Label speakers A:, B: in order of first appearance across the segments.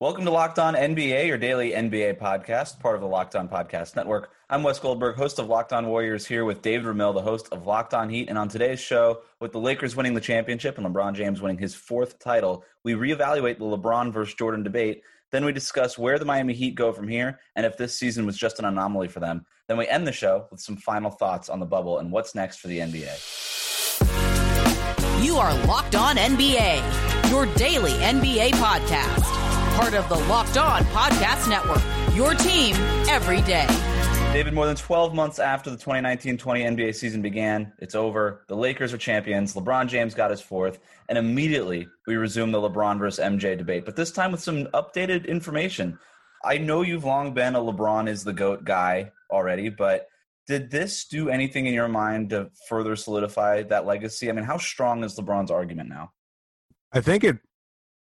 A: Welcome to Locked On NBA, your daily NBA podcast, part of the Locked On Podcast Network. I'm Wes Goldberg, host of Locked On Warriors, here with David Ramil, the host of Locked On Heat. And on today's show, with the Lakers winning the championship and LeBron James winning his fourth title, we reevaluate the LeBron versus Jordan debate. Then we discuss where the Miami Heat go from here and if this season was just an anomaly for them. Then we end the show with some final thoughts on the bubble and what's next for the NBA.
B: You are Locked On NBA, your daily NBA podcast part of the Locked On Podcast Network. Your team every day.
A: David, more than 12 months after the 2019 20 NBA season began, it's over. The Lakers are champions. LeBron James got his fourth. And immediately we resume the LeBron versus MJ debate, but this time with some updated information. I know you've long been a LeBron is the GOAT guy already, but did this do anything in your mind to further solidify that legacy? I mean, how strong is LeBron's argument now?
C: I think it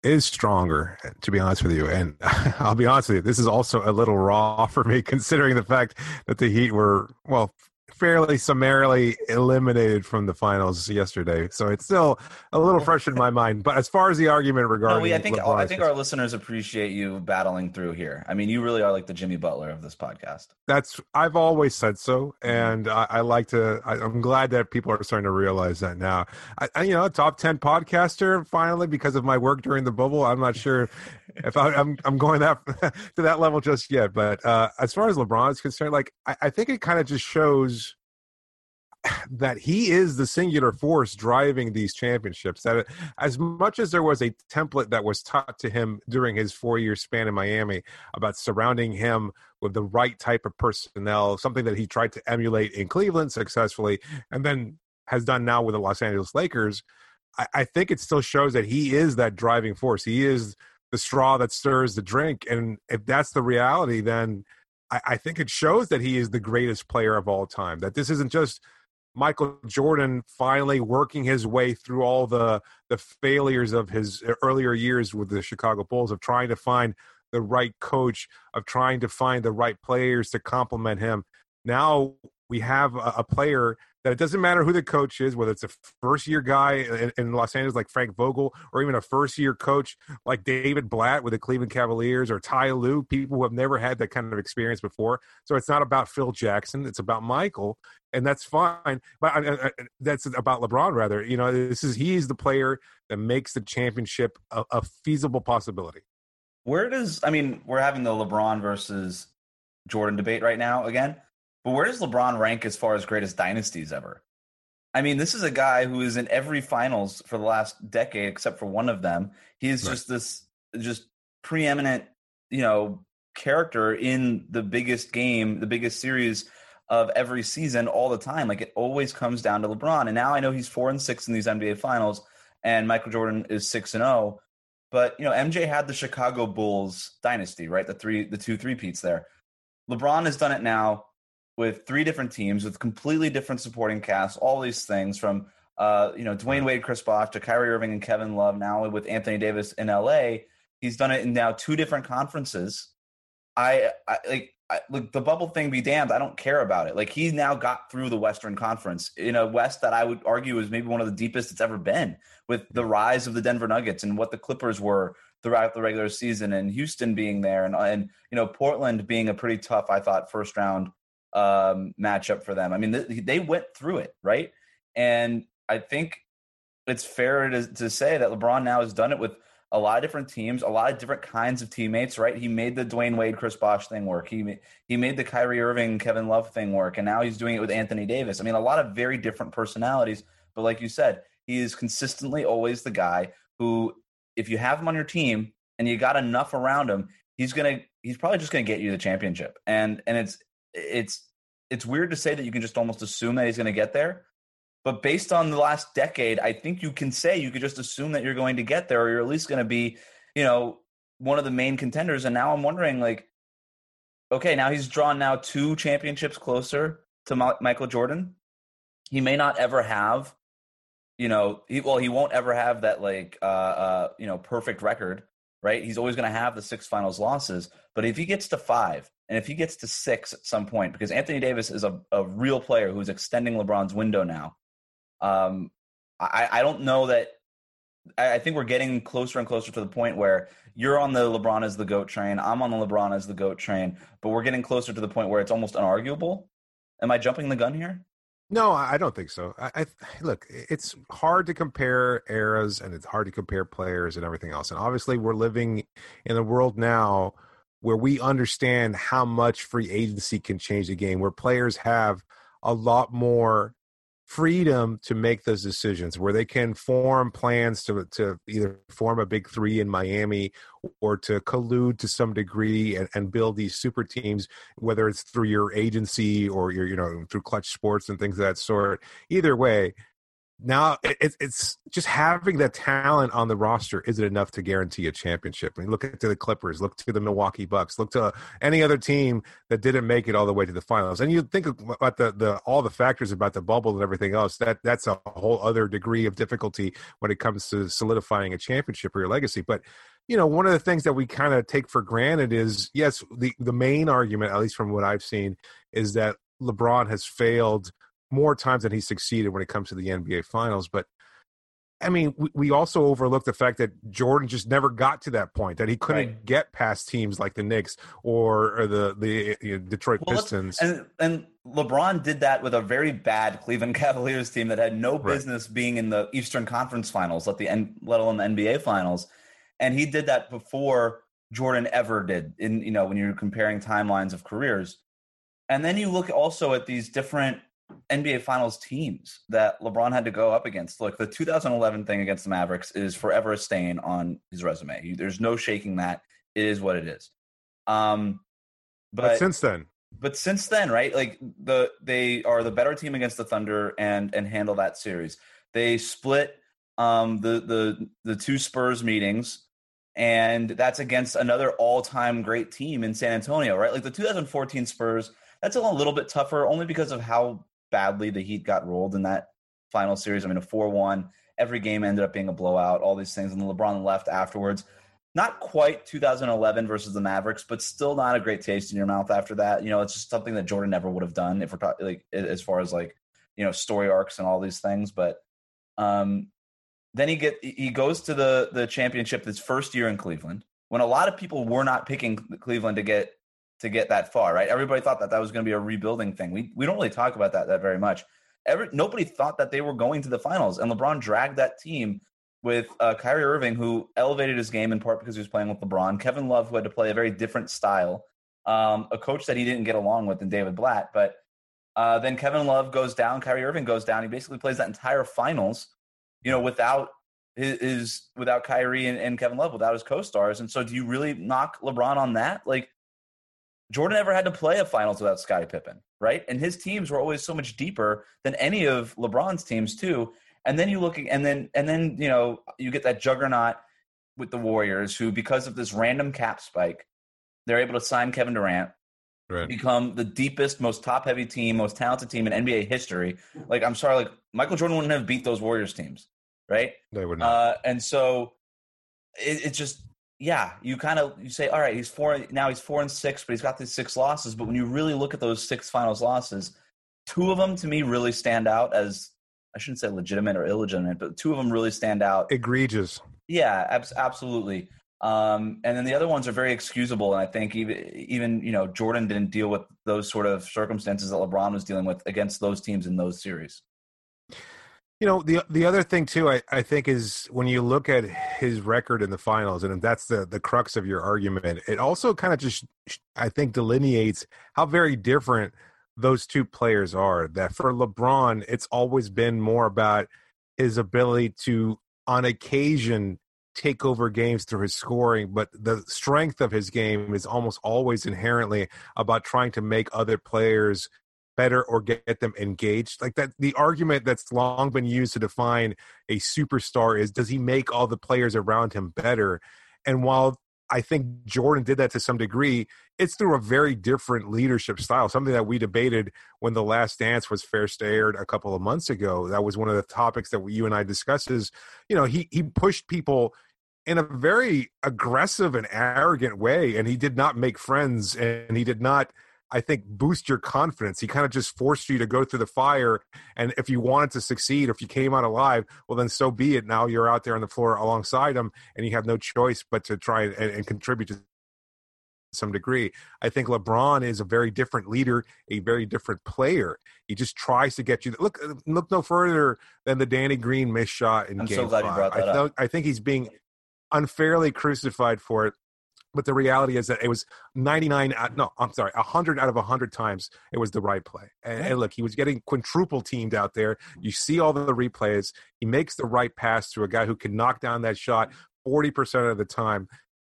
C: is stronger, to be honest with you. And I'll be honest with you, this is also a little raw for me, considering the fact that the Heat were, well, fairly summarily eliminated from the finals yesterday. So it's still a little fresh in my mind. But as far as the argument regarding, no, we,
A: I think LeBron I think our listeners appreciate you battling through here. I mean, you really are like the Jimmy Butler of this podcast.
C: That's I've always said so, mm-hmm. and I, I like to. I, am glad that people are starting to realize that now. I, I, you know, top ten podcaster finally because of my work during the bubble. I'm not sure if I, am I'm, I'm going that to that level just yet. But uh, as far as LeBron is concerned, like I, I think it kind of just shows that he is the singular force driving these championships. That as much as there was a template that was taught to him during his four year span in Miami about surrounding him with the right type of personnel, something that he tried to emulate in Cleveland successfully, and then has done now with the Los Angeles Lakers. I think it still shows that he is that driving force. He is the straw that stirs the drink. And if that's the reality, then I, I think it shows that he is the greatest player of all time. That this isn't just Michael Jordan finally working his way through all the the failures of his uh, earlier years with the Chicago Bulls of trying to find the right coach, of trying to find the right players to complement him. Now we have a, a player that it doesn't matter who the coach is, whether it's a first year guy in, in, Los Angeles like Frank Vogel, or even a first year coach like David Blatt with the Cleveland Cavaliers, or Ty Lue, people who have never had that kind of experience before. So it's not about Phil Jackson; it's about Michael, and that's fine. But I, I, that's about LeBron, rather. You know, this is he's the player that makes the championship a, a feasible possibility.
A: Where does I mean? We're having the LeBron versus Jordan debate right now again but where does LeBron rank as far as greatest dynasties ever? I mean, this is a guy who is in every finals for the last decade except for one of them. He is right. just this just preeminent, you know, character in the biggest game, the biggest series of every season all the time. Like it always comes down to LeBron. And now I know he's 4 and 6 in these NBA finals and Michael Jordan is 6 and 0. But, you know, MJ had the Chicago Bulls dynasty, right? The three the two three peats there. LeBron has done it now with three different teams with completely different supporting casts, all these things from uh, you know Dwyane Wade, Chris Bosh to Kyrie Irving and Kevin Love. Now with Anthony Davis in LA, he's done it in now two different conferences. I, I like. I, like the bubble thing be damned, I don't care about it. Like he's now got through the Western Conference in a West that I would argue is maybe one of the deepest it's ever been, with the rise of the Denver Nuggets and what the Clippers were throughout the regular season, and Houston being there, and and you know Portland being a pretty tough, I thought, first round um, matchup for them. I mean, th- they went through it, right? And I think it's fair to, to say that LeBron now has done it with a lot of different teams, a lot of different kinds of teammates, right? He made the Dwyane Wade, Chris Bosh thing work. He he made the Kyrie Irving, Kevin Love thing work, and now he's doing it with Anthony Davis. I mean, a lot of very different personalities, but like you said, he is consistently always the guy who, if you have him on your team and you got enough around him, he's gonna he's probably just gonna get you the championship. And and it's it's it's weird to say that you can just almost assume that he's going to get there. But based on the last decade, I think you can say you could just assume that you're going to get there, or you're at least going to be, you know, one of the main contenders. And now I'm wondering, like, okay, now he's drawn now two championships closer to Michael Jordan. He may not ever have, you know, he, well, he won't ever have that like, uh, uh, you know, perfect record, right? He's always going to have the six finals losses. But if he gets to five, and if he gets to six at some point, because Anthony Davis is a, a real player who's extending LeBron's window now, um, I, I don't know that I, I think we're getting closer and closer to the point where you're on the LeBron as the goat train. I'm on the LeBron as the goat train, but we're getting closer to the point where it's almost unarguable. Am I jumping the gun here?
C: No, I don't think so. I, I, look, it's hard to compare eras and it's hard to compare players and everything else. And obviously, we're living in a world now where we understand how much free agency can change the game, where players have a lot more freedom to make those decisions where they can form plans to to either form a big three in Miami or to collude to some degree and, and build these super teams, whether it's through your agency or your, you know, through clutch sports and things of that sort. Either way, now it, it's just having that talent on the roster is it enough to guarantee a championship. I mean look at the clippers look to the milwaukee bucks look to any other team that didn't make it all the way to the finals. And you think about the, the all the factors about the bubble and everything else that that's a whole other degree of difficulty when it comes to solidifying a championship or your legacy. But you know one of the things that we kind of take for granted is yes the the main argument at least from what i've seen is that lebron has failed more times than he succeeded when it comes to the NBA Finals. But I mean, we, we also overlook the fact that Jordan just never got to that point, that he couldn't right. get past teams like the Knicks or, or the the you know, Detroit well, Pistons.
A: And and LeBron did that with a very bad Cleveland Cavaliers team that had no business right. being in the Eastern Conference Finals, let the let alone the NBA Finals, and he did that before Jordan ever did. In you know when you're comparing timelines of careers, and then you look also at these different NBA Finals teams that LeBron had to go up against. Look, the 2011 thing against the Mavericks is forever a stain on his resume. There's no shaking that. It is what it is. Um,
C: but, but since then,
A: but since then, right? Like the they are the better team against the Thunder and and handle that series. They split um, the the the two Spurs meetings, and that's against another all time great team in San Antonio, right? Like the 2014 Spurs. That's a little bit tougher, only because of how badly the Heat got rolled in that final series. I mean, a 4 1. Every game ended up being a blowout, all these things. And LeBron left afterwards. Not quite 2011 versus the Mavericks, but still not a great taste in your mouth after that. You know, it's just something that Jordan never would have done if we're talking like as far as like, you know, story arcs and all these things. But um, then he get he goes to the the championship this first year in Cleveland when a lot of people were not picking Cleveland to get to get that far, right? Everybody thought that that was going to be a rebuilding thing. We we don't really talk about that that very much. Every nobody thought that they were going to the finals, and LeBron dragged that team with uh, Kyrie Irving, who elevated his game in part because he was playing with LeBron. Kevin Love, who had to play a very different style, um, a coach that he didn't get along with, and David Blatt. But uh, then Kevin Love goes down, Kyrie Irving goes down. He basically plays that entire finals, you know, without his, his without Kyrie and, and Kevin Love, without his co-stars. And so, do you really knock LeBron on that? Like Jordan never had to play a finals without Scottie Pippen, right? And his teams were always so much deeper than any of LeBron's teams too. And then you look and then and then you know you get that juggernaut with the Warriors, who because of this random cap spike, they're able to sign Kevin Durant, right. become the deepest, most top-heavy team, most talented team in NBA history. Like I'm sorry, like Michael Jordan wouldn't have beat those Warriors teams, right?
C: They would not.
A: Uh, and so it, it just yeah, you kind of you say, all right, he's four now. He's four and six, but he's got these six losses. But when you really look at those six finals losses, two of them to me really stand out as I shouldn't say legitimate or illegitimate, but two of them really stand out.
C: Egregious.
A: Yeah, ab- absolutely. Um, and then the other ones are very excusable. And I think even even you know Jordan didn't deal with those sort of circumstances that LeBron was dealing with against those teams in those series.
C: You know, the the other thing too, I, I think is when you look at his record in the finals, and that's the the crux of your argument. It also kind of just, I think, delineates how very different those two players are. That for LeBron, it's always been more about his ability to, on occasion, take over games through his scoring, but the strength of his game is almost always inherently about trying to make other players better or get them engaged like that the argument that's long been used to define a superstar is does he make all the players around him better and while I think Jordan did that to some degree. It's through a very different leadership style, something that we debated when The Last Dance was first aired a couple of months ago. That was one of the topics that you and I discussed. Is you know he he pushed people in a very aggressive and arrogant way, and he did not make friends, and he did not I think, boost your confidence. He kind of just forced you to go through the fire. And if you wanted to succeed, if you came out alive, well, then so be it. Now you're out there on the floor alongside him, and you have no choice but to try and, and contribute to some degree. I think LeBron is a very different leader, a very different player. He just tries to get you. Look, uh, look no further than the Danny Green miss shot in
A: I'm
C: Game
A: so glad
C: Five.
A: you brought that
C: I,
A: up.
C: I think he's being unfairly crucified for it. But the reality is that it was 99, out- no, I'm sorry, 100 out of 100 times it was the right play. And, and look, he was getting quintuple teamed out there. You see all the replays. He makes the right pass to a guy who can knock down that shot 40% of the time.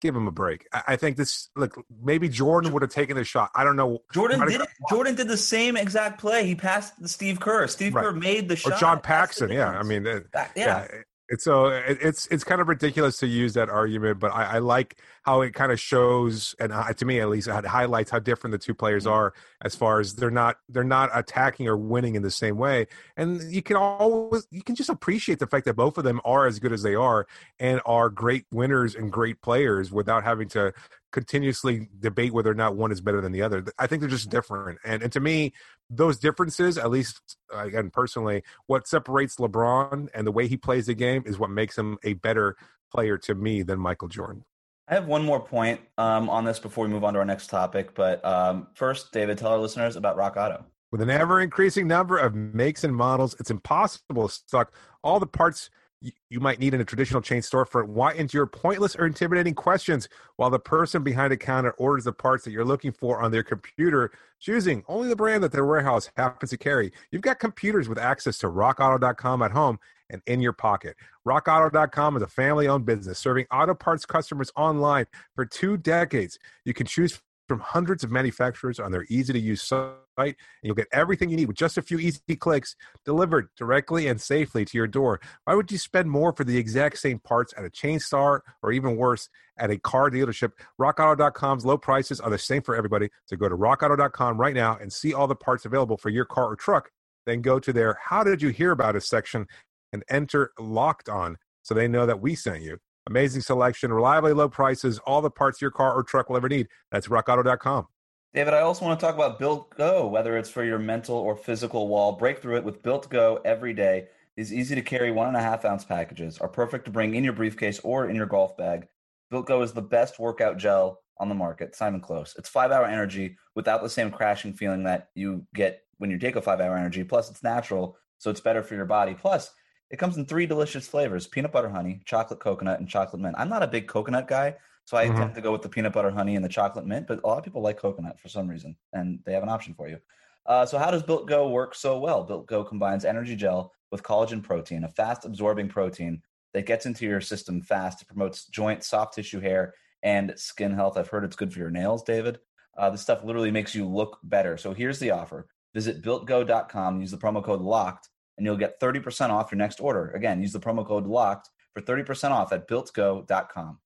C: Give him a break. I, I think this, look, maybe Jordan would have taken the shot. I don't know.
A: Jordan did it. Jordan did the same exact play. He passed Steve Kerr. Steve
C: Right.
A: Kerr made the
C: Or
A: shot.
C: John
A: That's
C: Paxson. Yeah. I mean, uh,
A: That- yeah.
C: It's so it, it's it's kind of ridiculous to use that argument, but I, I like how it kind of shows, and uh, to me at least, it highlights how different the two players
A: Mm-hmm.
C: are as far as they're not they're not attacking or winning in the same way, and you can always you can just appreciate the fact that both of them are as good as they are and are great winners and great players without having to continuously debate whether or not one is better than the other. I think they're just different, and and to me, those differences, at least uh, again personally, what separates LeBron and the way he plays the game is what makes him a better player to me than Michael Jordan.
A: I have one more point um, on this before we move on to our next topic. But um, first, David, tell our listeners about Rock Auto.
C: With an ever increasing number of makes and models, it's impossible to stock all the parts you, might need in a traditional chain storefront. Why endure pointless or intimidating questions while the person behind the counter orders the parts that you're looking for on their computer, choosing only the brand that their warehouse happens to carry? You've got computers with access to rockauto.com at home and in your pocket. RockAuto.com is a family owned business serving auto parts customers online for two decades. You can choose from hundreds of manufacturers on their easy to use site, and you'll get everything you need with just a few easy clicks delivered directly and safely to your door. Why would you spend more for the exact same parts at a chain store or even worse, at a car dealership? RockAuto.com's low prices are the same for everybody. So go to RockAuto.com right now and see all the parts available for your car or truck. Then go to their How Did You Hear About Us section and enter Locked On so they know that we sent you. Amazing selection, reliably low prices, all the parts your car or truck will ever need. That's rockauto.com.
A: David, I also want to talk about Built Go, whether it's for your mental or physical wall. Break through it with Built Go every day. These easy to carry one and a half ounce packages are perfect to bring in your briefcase or in your golf bag. Built Go is the best workout gel on the market. Simon Close. It's five hour energy without the same crashing feeling that you get when you take a five hour energy. Plus, it's natural, so it's better for your body. Plus, it comes in three delicious flavors peanut butter honey, chocolate coconut, and chocolate mint. I'm not a big coconut guy, so I
C: Mhm.
A: tend to go with the peanut butter honey and the chocolate mint, but a lot of people like coconut for some reason, and they have an option for you. Uh, so, how does Built Go work so well? Built Go combines energy gel with collagen protein, a fast absorbing protein that gets into your system fast. It promotes joint, soft tissue, hair, and skin health. I've heard it's good for your nails, David. Uh, this stuff literally makes you look better. So, here's the offer visit builtgo.com, use the promo code LOCKED, and you'll get 30% off your next order. Again, use the promo code LOCKED for 30% off at builtgo.com.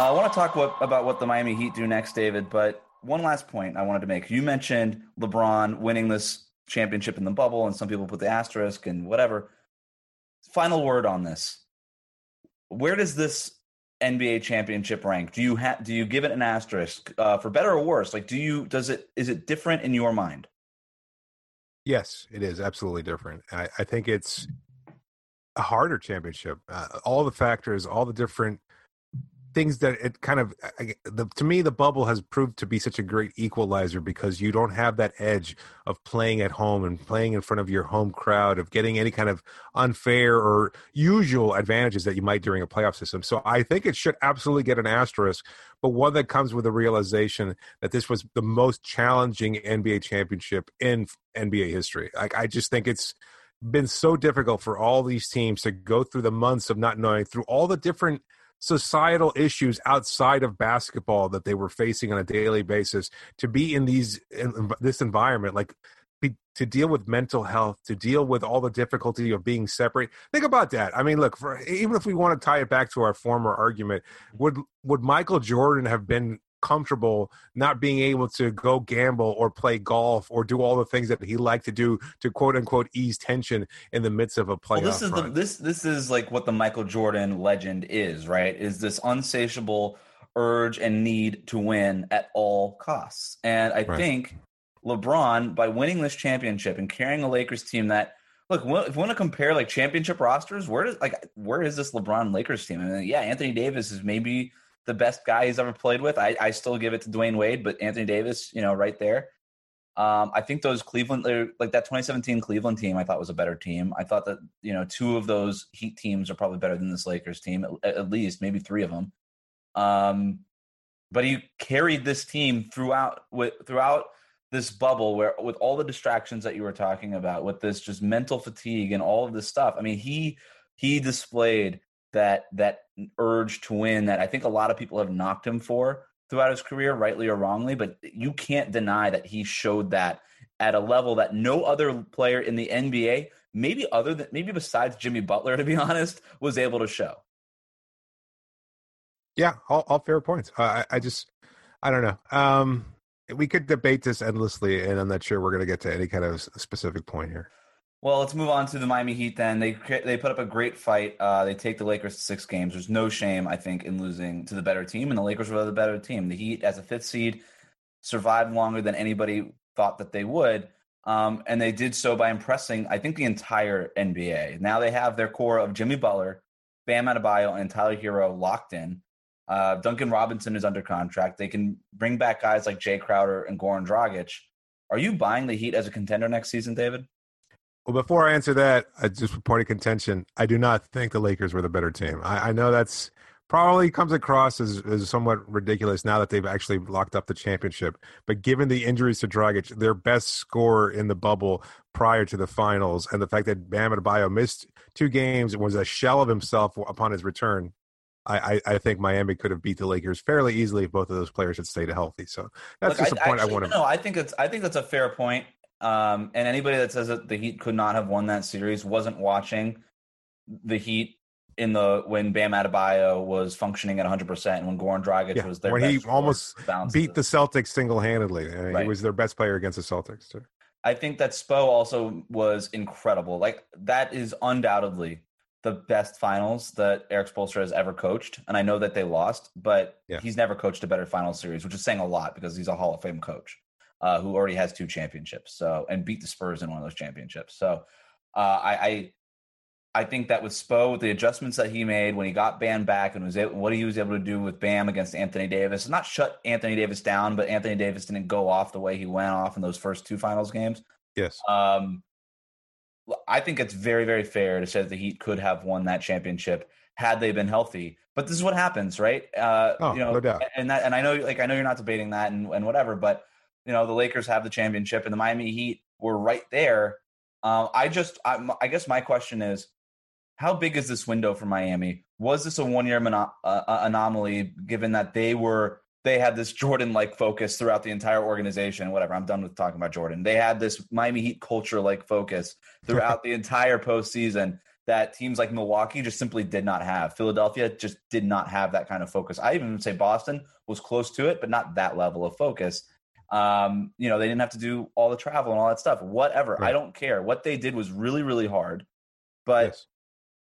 A: Uh, I want to talk what, about what the Miami Heat do next, David. But one last point I wanted to make. You mentioned LeBron winning this championship in the bubble, and some people put the asterisk and whatever. Final word on this: Where does this NBA championship rank? Do you have? Do you give it an asterisk uh, for better or worse? Like, do you? Does it? Is it different in your mind?
C: Yes, it is absolutely different. I, I think it's a harder championship. Uh, all the factors, all the different things that it kind of the, to me the bubble has proved to be such a great equalizer because you don't have that edge of playing at home and playing in front of your home crowd of getting any kind of unfair or usual advantages that you might during a playoff system. So i think it should absolutely get an asterisk but one that comes with a realization that this was the most challenging nba championship in nba history. Like i just think it's been so difficult for all these teams to go through the months of not knowing through all the different societal issues outside of basketball that they were facing on a daily basis to be in these in this environment like be, to deal with mental health to deal with all the difficulty of being separate. Think about that. I mean look for even if we want to tie it back to our former argument would would michael jordan have been comfortable not being able to go gamble or play golf or do all the things that he liked to do to quote unquote ease tension in the midst of a playoff. Well,
A: this is the this this is like what the Michael Jordan legend is, right? Is this unsatiable urge and need to win at all costs. And I right. think LeBron, by winning this championship and carrying a Lakers team that look, if we want to compare like championship rosters, where does like where is this LeBron Lakers team? I mean, yeah, Anthony Davis is maybe the best guy he's ever played with. I, I still give it to Dwyane Wade, but Anthony Davis, you know, right there. Um, I think those Cleveland, like that 2017 Cleveland team, I thought was a better team. I thought that you know two of those Heat teams are probably better than this Lakers team, at, at least maybe three of them. Um, but he carried this team throughout with throughout this bubble where with all the distractions that you were talking about with this just mental fatigue and all of this stuff i mean he he displayed that that urge to win that i think a lot of people have knocked him for throughout his career rightly or wrongly but you can't deny that he showed that at a level that no other player in the nba maybe other than maybe besides jimmy butler to be honest was able to show
C: yeah, all, all fair points. Uh, I, I just, I don't know. Um, we could debate this endlessly, and I'm not sure we're going to get to any kind of specific point here.
A: Well, let's move on to the Miami Heat. Then they they put up a great fight. Uh, they take the Lakers to six games. There's no shame, I think, in losing to the better team, and the Lakers were the better team. The Heat, as a fifth seed, survived longer than anybody thought that they would, um, and they did so by impressing, I think, the entire NBA. Now they have their core of Jimmy Butler, Bam Adebayo, and Tyler Herro locked in. Uh, Duncan Robinson is under contract. They can bring back guys like Jae Crowder and Goran Dragic. Are you buying the Heat as a contender next season, David?
C: Well, before I answer that, I just for point of contention, I do not think the Lakers were the better team. I, I know that's probably comes across as, as somewhat ridiculous now that they've actually locked up the championship. But given the injuries to Dragic, their best scorer in the bubble prior to the finals, and the fact that Bam Adebayo missed two games and was a shell of himself upon his return, I, I, think Miami could have beat the Lakers fairly easily if both of those players had stayed healthy. So that's Look, just I, a point actually, I want to.
A: No, I think it's I think that's a fair point. Um, and anybody that says that the Heat could not have won that series wasn't watching the Heat in the when Bam Adebayo was functioning at 100 percent and when Goran Dragic yeah, was there
C: when he almost beat the Celtics single handedly. Uh, right. He was their best player against the Celtics too.
A: I think that Spo also was incredible. Like that is undoubtedly the best finals that Erik Spoelstra has ever coached. And I know that they lost, but yeah. he's never coached a better final series, which is saying a lot because he's a Hall of Fame coach uh, who already has two championships. So and beat the Spurs in one of those championships. So uh, I, I I think that with Spo, with the adjustments that he made when he got Bam back and was able, what he was able to do with Bam against Anthony Davis, not shut Anthony Davis down, but Anthony Davis didn't go off the way he went off in those first two finals games.
C: Yes.
A: Um, I think it's very, very fair to say that the Heat could have won that championship had they been healthy. But this is what happens, right? Uh,
C: oh, you know, no doubt.
A: And that, and I know, like, I know you're not debating that and, and whatever, but you know, the Lakers have the championship, and the Miami Heat were right there. Uh, I just, I, I, guess my question is, how big is this window for Miami? Was this a one year mono- uh, anomaly, given that they were they had this Jordan like focus throughout the entire organization. Whatever, I'm done with talking about Jordan. They had this Miami Heat culture like focus throughout the entire postseason that teams like Milwaukee just simply did not have. Philadelphia just did not have that kind of focus. I even say Boston was close to it, but not that level of focus. Um, you know, they didn't have to do all the travel and all that stuff. Whatever, right. I don't care. What they did was really, really hard. But yes.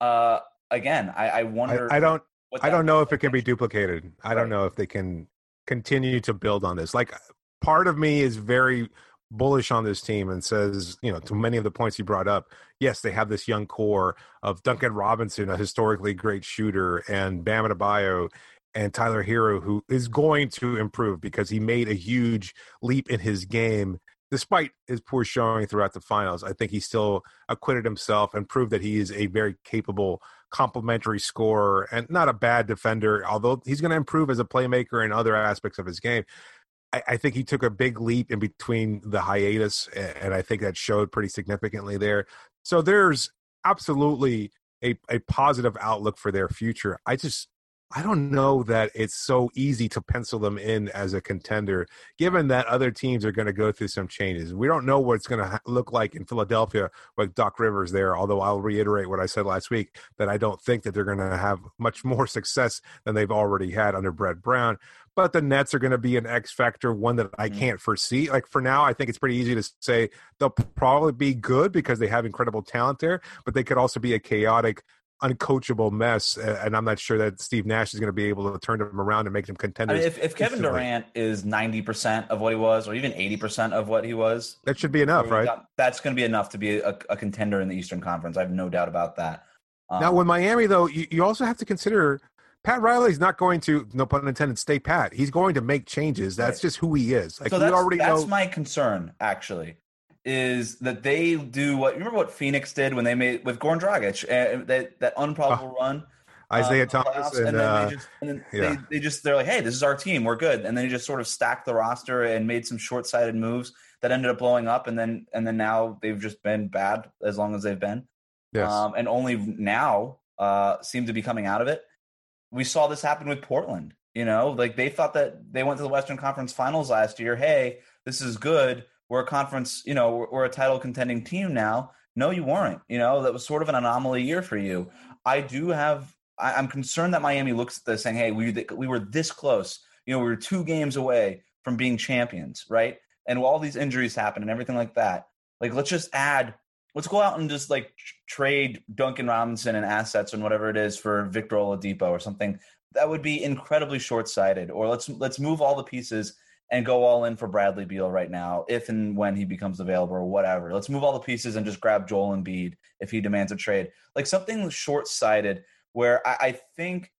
A: uh, again, I, I wonder.
C: I, I don't. I don't know if it can be duplicated. I right. don't know if they can continue to build on this. Like part of me is very bullish on this team and says, you know, to many of the points you brought up, yes, they have this young core of Duncan Robinson, a historically great shooter, and Bam Adebayo and Tyler Herro, who is going to improve because he made a huge leap in his game. Despite his poor showing throughout the finals, I think he still acquitted himself and proved that he is a very capable complementary scorer and not a bad defender, although he's going to improve as a playmaker in other aspects of his game. I, I, think he took a big leap in between the hiatus, and I think that showed pretty significantly there. So there's absolutely a, a positive outlook for their future. I just I don't know that it's so easy to pencil them in as a contender, given that other teams are going to go through some changes. We don't know what it's going to ha- look like in Philadelphia with Doc Rivers there, although I'll reiterate what I said last week that I don't think that they're going to have much more success than they've already had under Brett Brown. But the Nets are going to be an X factor, one that I
A: Mm-hmm.
C: can't foresee. Like for now, I think it's pretty easy to say they'll probably be good because they have incredible talent there, but they could also be a chaotic uncoachable mess, and I'm not sure that Steve Nash is going to be able to turn them around and make them
A: I mean, if, if Kevin. Durant is 90% of what he was, or even 80% of what he was,
C: that should be enough, right?
A: that's going to be enough to be a, a contender in the Eastern Conference. I have no doubt about that. Um,
C: Now, with Miami, though, you, you also have to consider Pat Riley's not going to, no pun intended, stay pat. He's going to make changes. That's
A: Right.
C: just who he is. Like
A: so that's,
C: already
A: that's
C: know.
A: my concern, actually, is that they do what you remember what Phoenix did when they made with Goran Dragic, uh, that that unprobable run. uh,
C: Isaiah
A: the
C: Thomas
A: playoffs,
C: and,
A: then
C: uh,
A: they just, and then
C: yeah.
A: they, they just they're like, hey, this is our team, we're good, and then they just sort of stacked the roster and made some short-sighted moves that ended up blowing up, and then and then now they've just been bad as long as they've been,
C: yes.
A: um, and only now uh, seem to be coming out of it. We saw this happen with Portland. You know, like they thought that they went to the Western Conference Finals last year. Hey, this is good. We're a conference, you know, we're, we're a title contending team now. No, you weren't. You know, that was sort of an anomaly year for you. I do have. I, I'm concerned that Miami looks at this saying, "Hey, we we were this close. You know, we were two games away from being champions, right? And all these injuries happen and everything like that. Like, let's just add. Let's go out and just like tr- trade Duncan Robinson and assets and whatever it is for Victor Oladipo or something. That would be incredibly short sighted. Or let's let's move all the pieces and go all in for Bradley Beal right now, if and when he becomes available or whatever. Let's move all the pieces and just grab Joel Embiid if he demands a trade. Like something short sighted where I, I think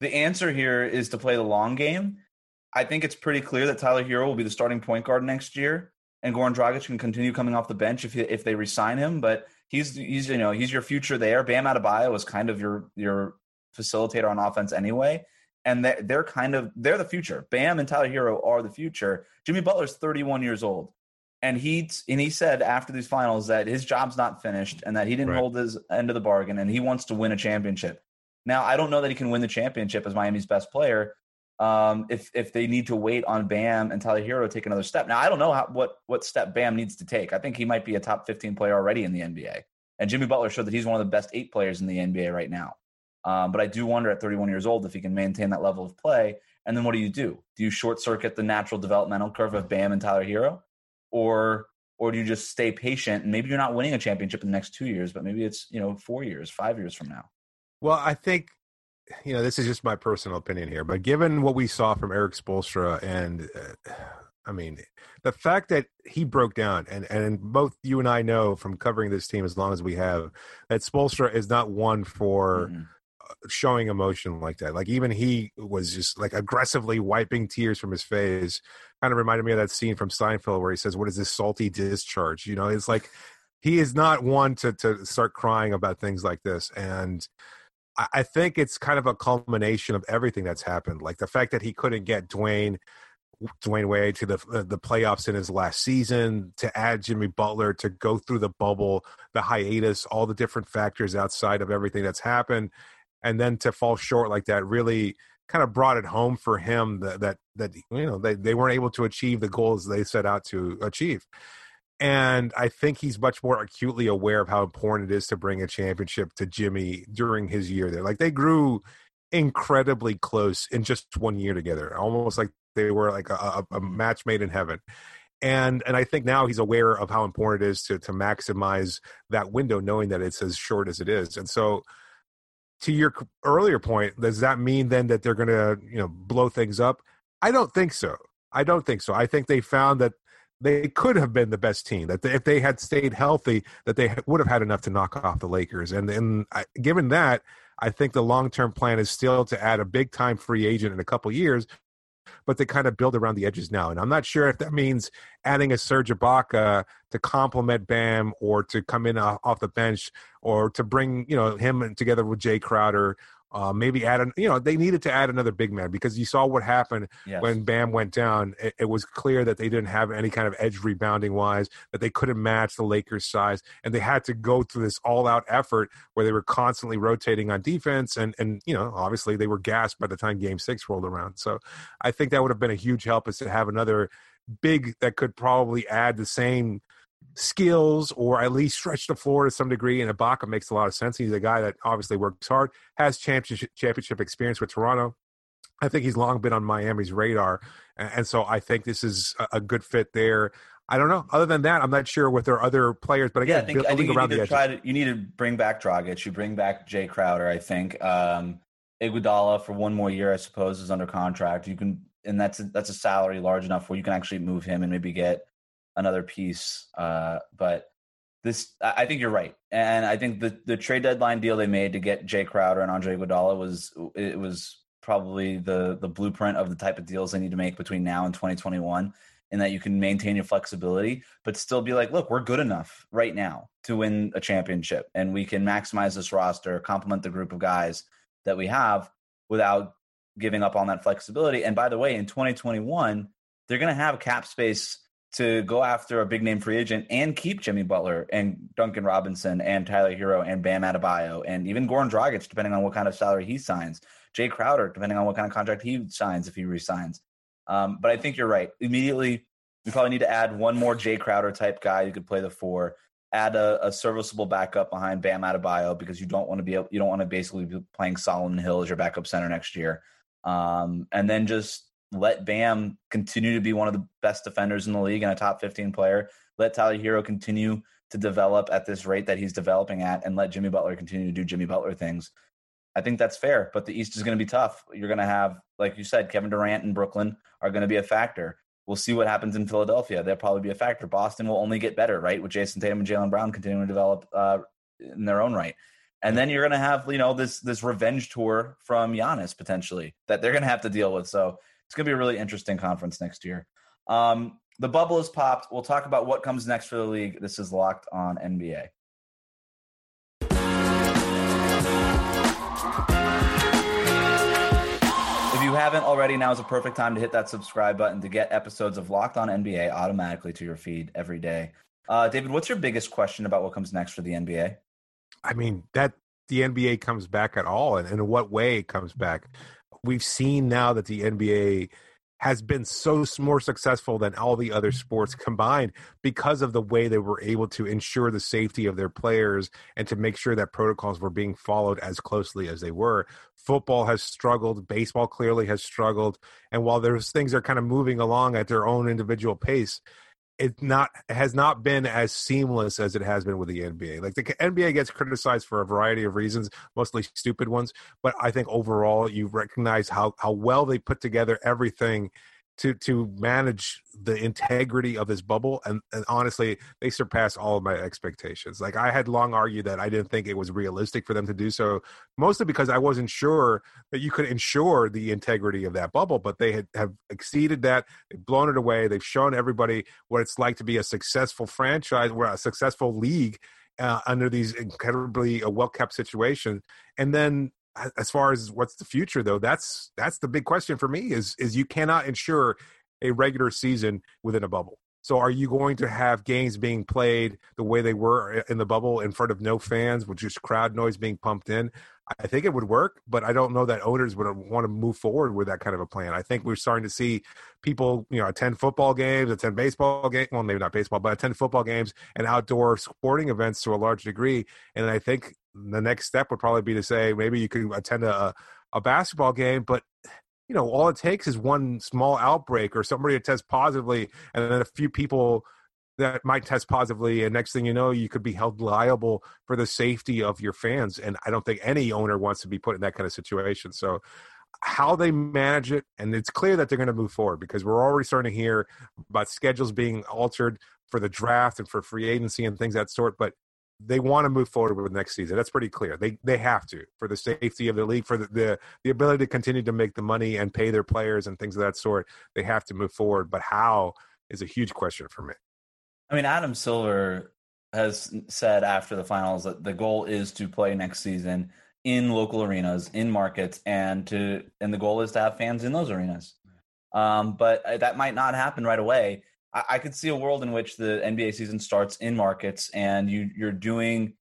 A: the answer here is to play the long game. I think it's pretty clear that Tyler Herro will be the starting point guard next year, and Goran Dragic can continue coming off the bench if he, if they resign him. But he's he's you know he's your future there. Bam Adebayo is kind of your your facilitator on offense anyway, and they're, they're kind of they're the future. Bam and Tyler Herro are the future. Jimmy Butler's 31 years old, and he and he said after these finals that his job's not finished and that he didn't
C: Right.
A: hold his end of the bargain and he wants to win a championship. Now I don't know that he can win the championship as Miami's best player. Um, if if they need to wait on Bam and Tyler Herro to take another step. Now I don't know how, what what step Bam needs to take. I think he might be a top 15 player already in the NBA. And Jimmy Butler showed that he's one of the best eight players in the NBA right now. Um, but I do wonder at 31 years old if he can maintain that level of play. And then what do you do? Do you short circuit the natural developmental curve of Bam and Tyler Herro, or or do you just stay patient and maybe you're not winning a championship in the next two years, but maybe it's you know four years, five years from now.
C: Well, I think you know this is just my personal opinion here, but given what we saw from Erik Spoelstra, and uh, I mean the fact that he broke down, and and both you and I know from covering this team as long as we have that Spoelstra is not one for
A: Mhm.
C: Showing emotion like that. Like even he was just like aggressively wiping tears from his face. Kind of reminded me of that scene from Seinfeld where he says, "What is this salty discharge?" You know, it's like he is not one to to start crying about things like this, and. I- I think it's kind of a culmination of everything that's happened. Like the fact that he couldn't get Dwyane, Dwyane Wade to the uh, the playoffs in his last season, to add Jimmy Butler, to go through the bubble, the hiatus, all the different factors outside of everything that's happened, and then to fall short like that really kind of brought it home for him that that that you know they, they weren't able to achieve the goals they set out to achieve. And I think he's much more acutely aware of how important it is to bring a championship to Jimmy during his year there. Like they grew incredibly close in just one year together, almost like they were like a, a, match made in heaven. And and I think now he's aware of how important it is to to maximize that window, knowing that it's as short as it is. And so, to your earlier point, does that mean then that they're going to you know blow things up? I don't think so. I don't think so. I think they found that they could have been the best team. That if they had stayed healthy, that they would have had enough to knock off the Lakers. And and I, given that, I think the long term plan is still to add a big time free agent in a couple years, but they kind of build around the edges now. And I'm not sure if that means adding a Serge Ibaka to complement Bam or to come in off the bench or to bring you know him together with Jae Crowder Uh, maybe add an, you know, they needed to add another big man because you saw what happened
A: Yes.
C: when Bam went down. It, it was clear that they didn't have any kind of edge rebounding wise, that they couldn't match the Lakers' size, and they had to go through this all out effort where they were constantly rotating on defense. And, and, you know, obviously they were gassed by the time game six rolled around. So I think that would have been a huge help is to have another big that could probably add the same skills or at least stretch the floor to some degree. And Ibaka makes a lot of sense. He's a guy that obviously works hard, has championship championship experience with Toronto. I think he's long been on Miami's radar, and, so I think this is a, good fit there. I don't know. Other than that, I'm not sure what their other players, but
A: yeah,
C: again,
A: I think, I think you need to try to you need to bring back Dragic. You bring back Jae Crowder. I think um, Iguodala for one more year, I suppose, is under contract. You can, and that's a, that's a salary large enough where you can actually move him and maybe get another piece. Uh, but this, I think you're right, and I think the the trade deadline deal they made to get Jae Crowder and Andre Iguodala was it was probably the the blueprint of the type of deals they need to make between now and 2021 in that you can maintain your flexibility, but still be like, look, we're good enough right now to win a championship, and we can maximize this roster, complement the group of guys that we have without giving up on that flexibility. And by the way, in 2021, they're going to have cap space to go after a big name free agent and keep Jimmy Butler and Duncan Robinson and Tyler Herro and Bam Adebayo and even Goran Dragic, depending on what kind of salary he signs. Jae Crowder, depending on what kind of contract he signs if he resigns. Um, but I think you're right. Immediately, we probably need to add one more Jae Crowder type guy who could play the four. Add a, a serviceable backup behind Bam Adebayo because you don't want to be able, you don't want to basically be playing Solomon Hill as your backup center next year. Um, and then just let Bam continue to be one of the best defenders in the league and a top 15 player. Let Tyler Herro continue to develop at this rate that he's developing at, and let Jimmy Butler continue to do Jimmy Butler things. I think that's fair, but the East is going to be tough. You're going to have, like you said, Kevin Durant and Brooklyn are going to be a factor. We'll see what happens in Philadelphia. They'll probably be a factor. Boston will only get better, right? With Jayson Tatum and Jaylen Brown continuing to develop uh, in their own right. And then you're going to have, you know, this this revenge tour from Giannis potentially that they're going to have to deal with. So it's going to be a really interesting conference next year. Um, the bubble is popped. We'll talk about what comes next for the league. This is locked on NBA. If you haven't already, now is a perfect time to hit that subscribe button to get episodes of Locked On NBA automatically to your feed every day. Uh, David, what's your biggest question about what comes next for the NBA?
C: I mean, that the NBA comes back at all and in what way it comes back. We've seen now that the NBA has been so more successful than all the other sports combined because of the way they were able to ensure the safety of their players and to make sure that protocols were being followed as closely as they were. Football has struggled, baseball clearly has struggled, and while those things are kind of moving along at their own individual pace, it not has not been as seamless as it has been with the NBA. Like the NBA gets criticized for a variety of reasons, mostly stupid ones, but I think overall you recognize how how well they put together everything to to manage the integrity of this bubble and, and honestly they surpass all of my expectations. Like i had long argued that i didn't think it was realistic for them to do so mostly because i wasn't sure that you could ensure the integrity of that bubble but they had, have exceeded that they've blown it away they've shown everybody what it's like to be a successful franchise or a successful league uh, under these incredibly uh, well kept situations and then as far as what's the future though that's that's the big question for me is is you cannot ensure a regular season within a bubble so are you going to have games being played the way they were in the bubble in front of no fans with just crowd noise being pumped in? I think it would work but i don't know that owners would want to move forward with that kind of a plan. I think we're starting to see people you know attend football games attend baseball games well maybe not baseball but attend football games and outdoor sporting events to a large degree. And i think the next step would probably be to say maybe you could attend a, a basketball game, but you know, all it takes is one small outbreak or somebody to test positively, and then a few people that might test positively, and next thing you know, you could be held liable for the safety of your fans. And I don't think any owner wants to be put in that kind of situation. So, how they manage it, and it's clear that they're going to move forward because we're already starting to hear about schedules being altered for the draft and for free agency and things that sort. But they want to move forward with next season. That's pretty clear. They they have to for the safety of the league, for the, the the ability to continue to make the money and pay their players and things of that sort. They have to move forward. But how is a huge question for me.
A: I mean, Adam Silver has said after the finals that the goal is to play next season in local arenas, in markets, and to and the goal is to have fans in those arenas. Um, but uh, that might not happen right away. I, I could see a world in which the NBA season starts in markets and you you're doing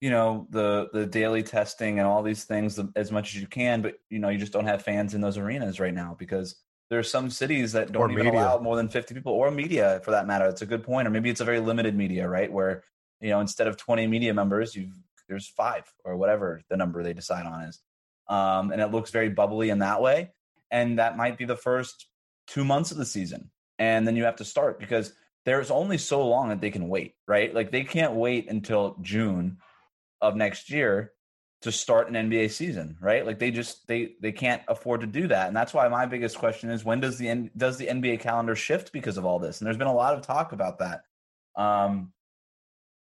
A: you know the the daily testing and all these things as much as you can but you know you just don't have fans in those arenas right now because there's some cities that don't or even media. allow more than 50 people or media for that matter. It's a good point. Or maybe it's a very limited media right? Where you know instead of 20 media members you there's five or whatever the number they decide on is. Um, and it looks very bubbly in that way. And that might be the first two months of the season and then you have to start because there's only so long that they can wait right like they can't wait until june of next year to start an NBA season, right? Like they just they they can't afford to do that, and that's why my biggest question is when does the does the NBA calendar shift because of all this? And there's been a lot of talk about that, um,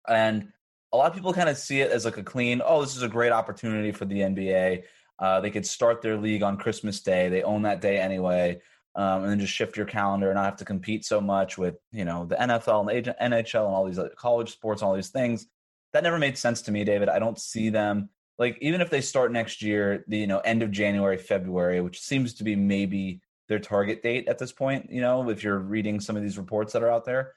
A: and a lot of people kind of see it as like a clean, oh, this is a great opportunity for the NBA. Uh, they could start their league on Christmas Day. They own that day anyway, um, and then just shift your calendar and not have to compete so much with you know the NFL and the NHL and all these college sports all these things that never made sense to me, David. I don't see them like even if they start next year, the you know end of January, February, which seems to be maybe their target date at this point. You know, if you're reading some of these reports that are out there,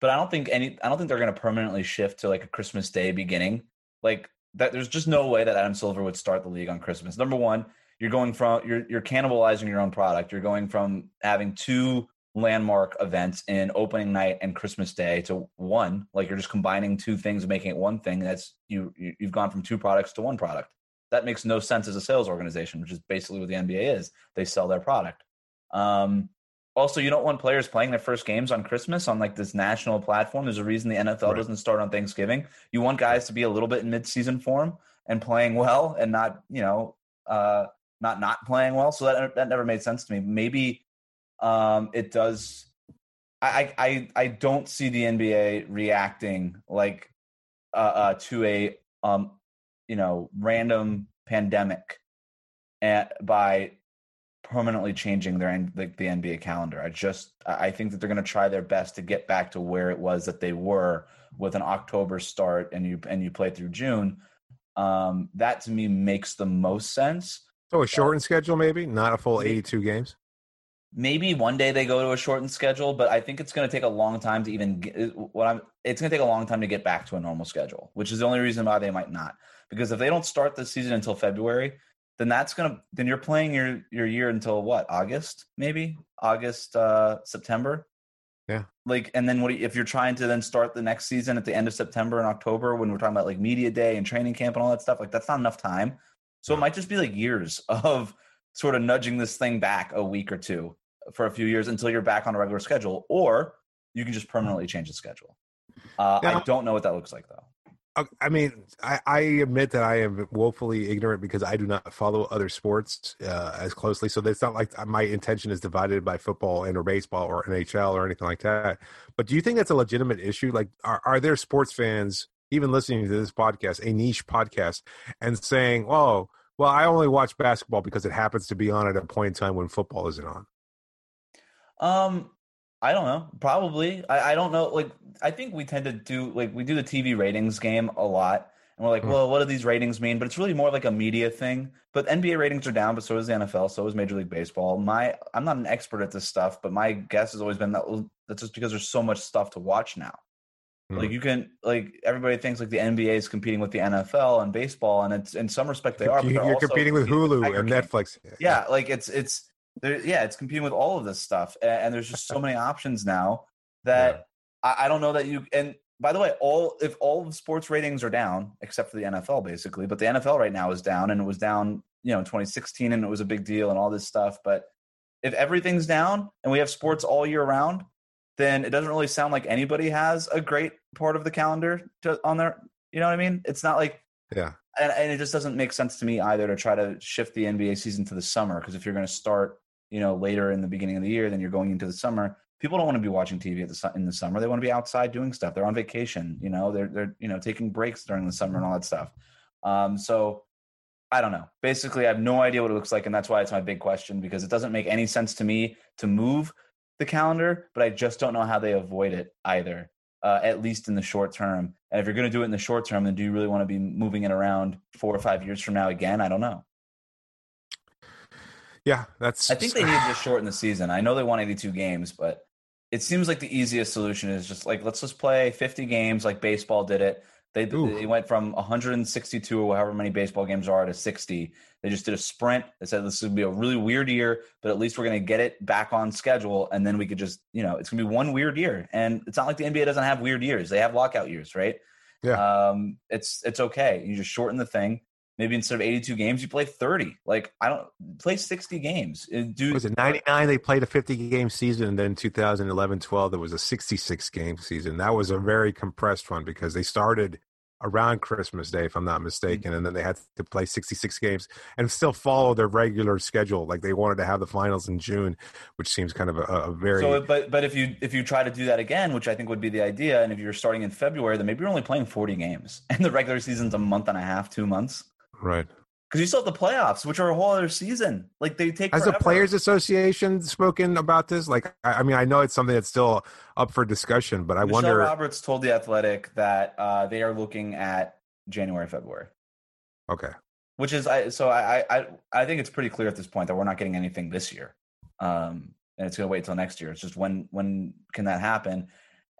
A: but I don't think any. I don't think they're going to permanently shift to like a Christmas Day beginning. Like that, there's just no way that Adam Silver would start the league on Christmas. Number one, you're going from you're you're cannibalizing your own product. You're going from having two landmark events in opening night and Christmas Day to one. Like you're just combining two things and making it one thing. That's you, you you've gone from two products to one product. That makes no sense as a sales organization, which is basically what the NBA is. They sell their product. Um, also, you don't want players playing their first games on Christmas on like this national platform. There's a reason the NFL right. doesn't start on Thanksgiving. You want guys to be a little bit in mid-season form and playing well, and not you know uh, not not playing well. So that that never made sense to me. Maybe um, it does. I, I I don't see the NBA reacting like uh, uh, to a um, you know random pandemic and by permanently changing their the, the NBA calendar. I just I think that they're going to try their best to get back to where it was that they were with an October start and you and you play through June. Um, that to me makes the most sense.
C: So a shortened schedule, maybe not a full eighty-two games
A: maybe one day they go to a shortened schedule, but I think it's going to take a long time to even get what I'm. It's going to take a long time to get back to a normal schedule, which is the only reason why they might not. Because if they don't start the season until February, then that's going to then you're playing your your year until what August maybe August uh September.
C: Yeah.
A: Like and then what if you're trying to then start the next season at the end of September and October when we're talking about like media day and training camp and all that stuff like that's not enough time. So it might just be like years of sort of nudging this thing back a week or two for a few years until you're back on a regular schedule, or you can just permanently change the schedule. Uh, I don't know what that looks like though.
C: Uh, I mean, I, I, admit that I am woefully ignorant because I do not follow other sports uh, as closely. So it's not like my intention is divided by football and or baseball or NHL or anything like that. But do you think that's a legitimate issue? Like, are, are there sports fans even listening to this podcast, a niche podcast, and saying, "Oh, well, I only watch basketball because it happens to be on at a point in time when football isn't on."
A: Um, I don't know. Probably. I, I don't know. Like, I think we tend to do like we do the TV ratings game a lot, and we're like, mm. well, what do these ratings mean? But it's really more like a media thing. But NBA ratings are down, but so is the NFL, so is Major League Baseball. My, I'm not an expert at this stuff, but my guess has always been that that's just because there's so much stuff to watch now. Mm. Like you can, like everybody thinks like the NBA is competing with the NFL and baseball, and it's in some respect they are. But
C: you're competing with Hulu and Netflix.
A: Yeah, like it's it's there, yeah, it's competing with all of this stuff, and, and there's just so many options now that yeah. I, I, don't know that you. And by the way, all if all of sports ratings are down except for the NFL, basically, but the NFL right now is down, and it was down, you know, in 2016, and it was a big deal, and all this stuff. But if everything's down and we have sports all year round, then it doesn't really sound like anybody has a great part of the calendar to, on their. You know what I mean? It's not like
C: yeah.
A: And, and, it just doesn't make sense to me either to try to shift the NBA season to the summer because if you're going to start you know later in the beginning of the year then you're going into the summer people don't want to be watching tv at the in the summer they want to be outside doing stuff they're on vacation you know they're they're you know taking breaks during the summer and all that stuff um so i don't know basically i have no idea what it looks like and that's why it's my big question because it doesn't make any sense to me to move the calendar but i just don't know how they avoid it either uh, at least in the short term And if you're going to do it in the short term, then do you really want to be moving it around four or five years from now again? I don't know.
C: Yeah, that's.
A: I think they need to just shorten the season. I know they want 82 games, but it seems like the easiest solution is just like let's just play 50 games like baseball did it. They, they went from 162 or however many baseball games are to 60. They just did a sprint. They said this would be a really weird year, but at least we're going to get it back on schedule, and then we could just you know it's going to be one weird year. And it's not like the NBA doesn't have weird years; they have lockout years, right?
C: Yeah.
A: Um, it's it's okay. You just shorten the thing. Maybe instead of 82 games, you play 30. Like I don't play 60 games. Do
C: was it 99? They played a 50 game season, and then 2011 12 there was a 66 game season. That was a very compressed one because they started around Christmas Day, if I'm not mistaken, and then they had to play 66 games and still follow their regular schedule. Like they wanted to have the finals in June, which seems kind of a, a very.
A: So, but but if you if you try to do that again, which I think would be the idea, and if you're starting in February, then maybe you're only playing 40 games, and the regular season's a month and a half, two months.
C: Right.
A: Because you still have the playoffs, which are a whole other season. Like they take.
C: Has
A: forever.
C: the Players Association spoken about this? Like, I, I mean, I know it's something that's still up for discussion, but I
A: Michele
C: wonder.
A: Roberts told the Athletic that uh, they are looking at January, February.
C: Okay.
A: Which is I so I I I think it's pretty clear at this point that we're not getting anything this year, um, and it's going to wait until next year. It's just when when can that happen?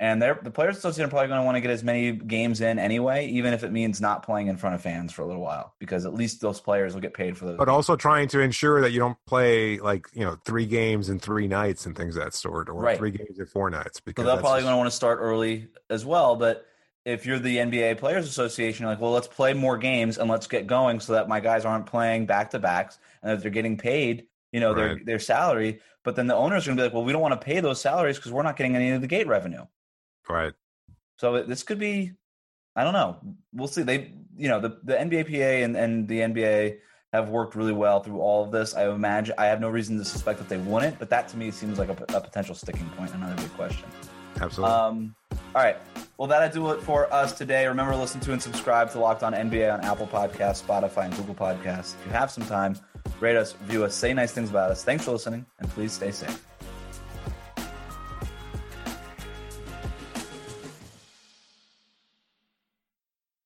A: And they're, the Players Association are probably going to want to get as many games in anyway, even if it means not playing in front of fans for a little while, because at least those players will get paid for those.
C: But also trying to ensure that you don't play like you know three games in three nights and things of that sort, or
A: Right.
C: three games in four nights. Because
A: So they're probably
C: just-
A: going to want to start early as well. But if you're the NBA Players Association, you're like, well, let's play more games and let's get going so that my guys aren't playing back to backs and that they're getting paid, you know, their their salary. But then the owners are going to be like, well, we don't want to pay those salaries because we're not getting any of the gate revenue.
C: Right.
A: So it- this could be, I don't know. We'll see. They, you know, the the NBAPA and and the NBA have worked really well through all of this. I imagine I have no reason to suspect that they wouldn't, but that to me seems like a, a potential sticking point. Another big question.
C: Absolutely.
A: Um, all right. Well, that'll do it for us today. Remember to listen to and subscribe to Locked On NBA on Apple Podcasts, Spotify, and Google Podcasts. If you have some time, rate us, review us, say nice things about us. Thanks for listening, and please stay safe.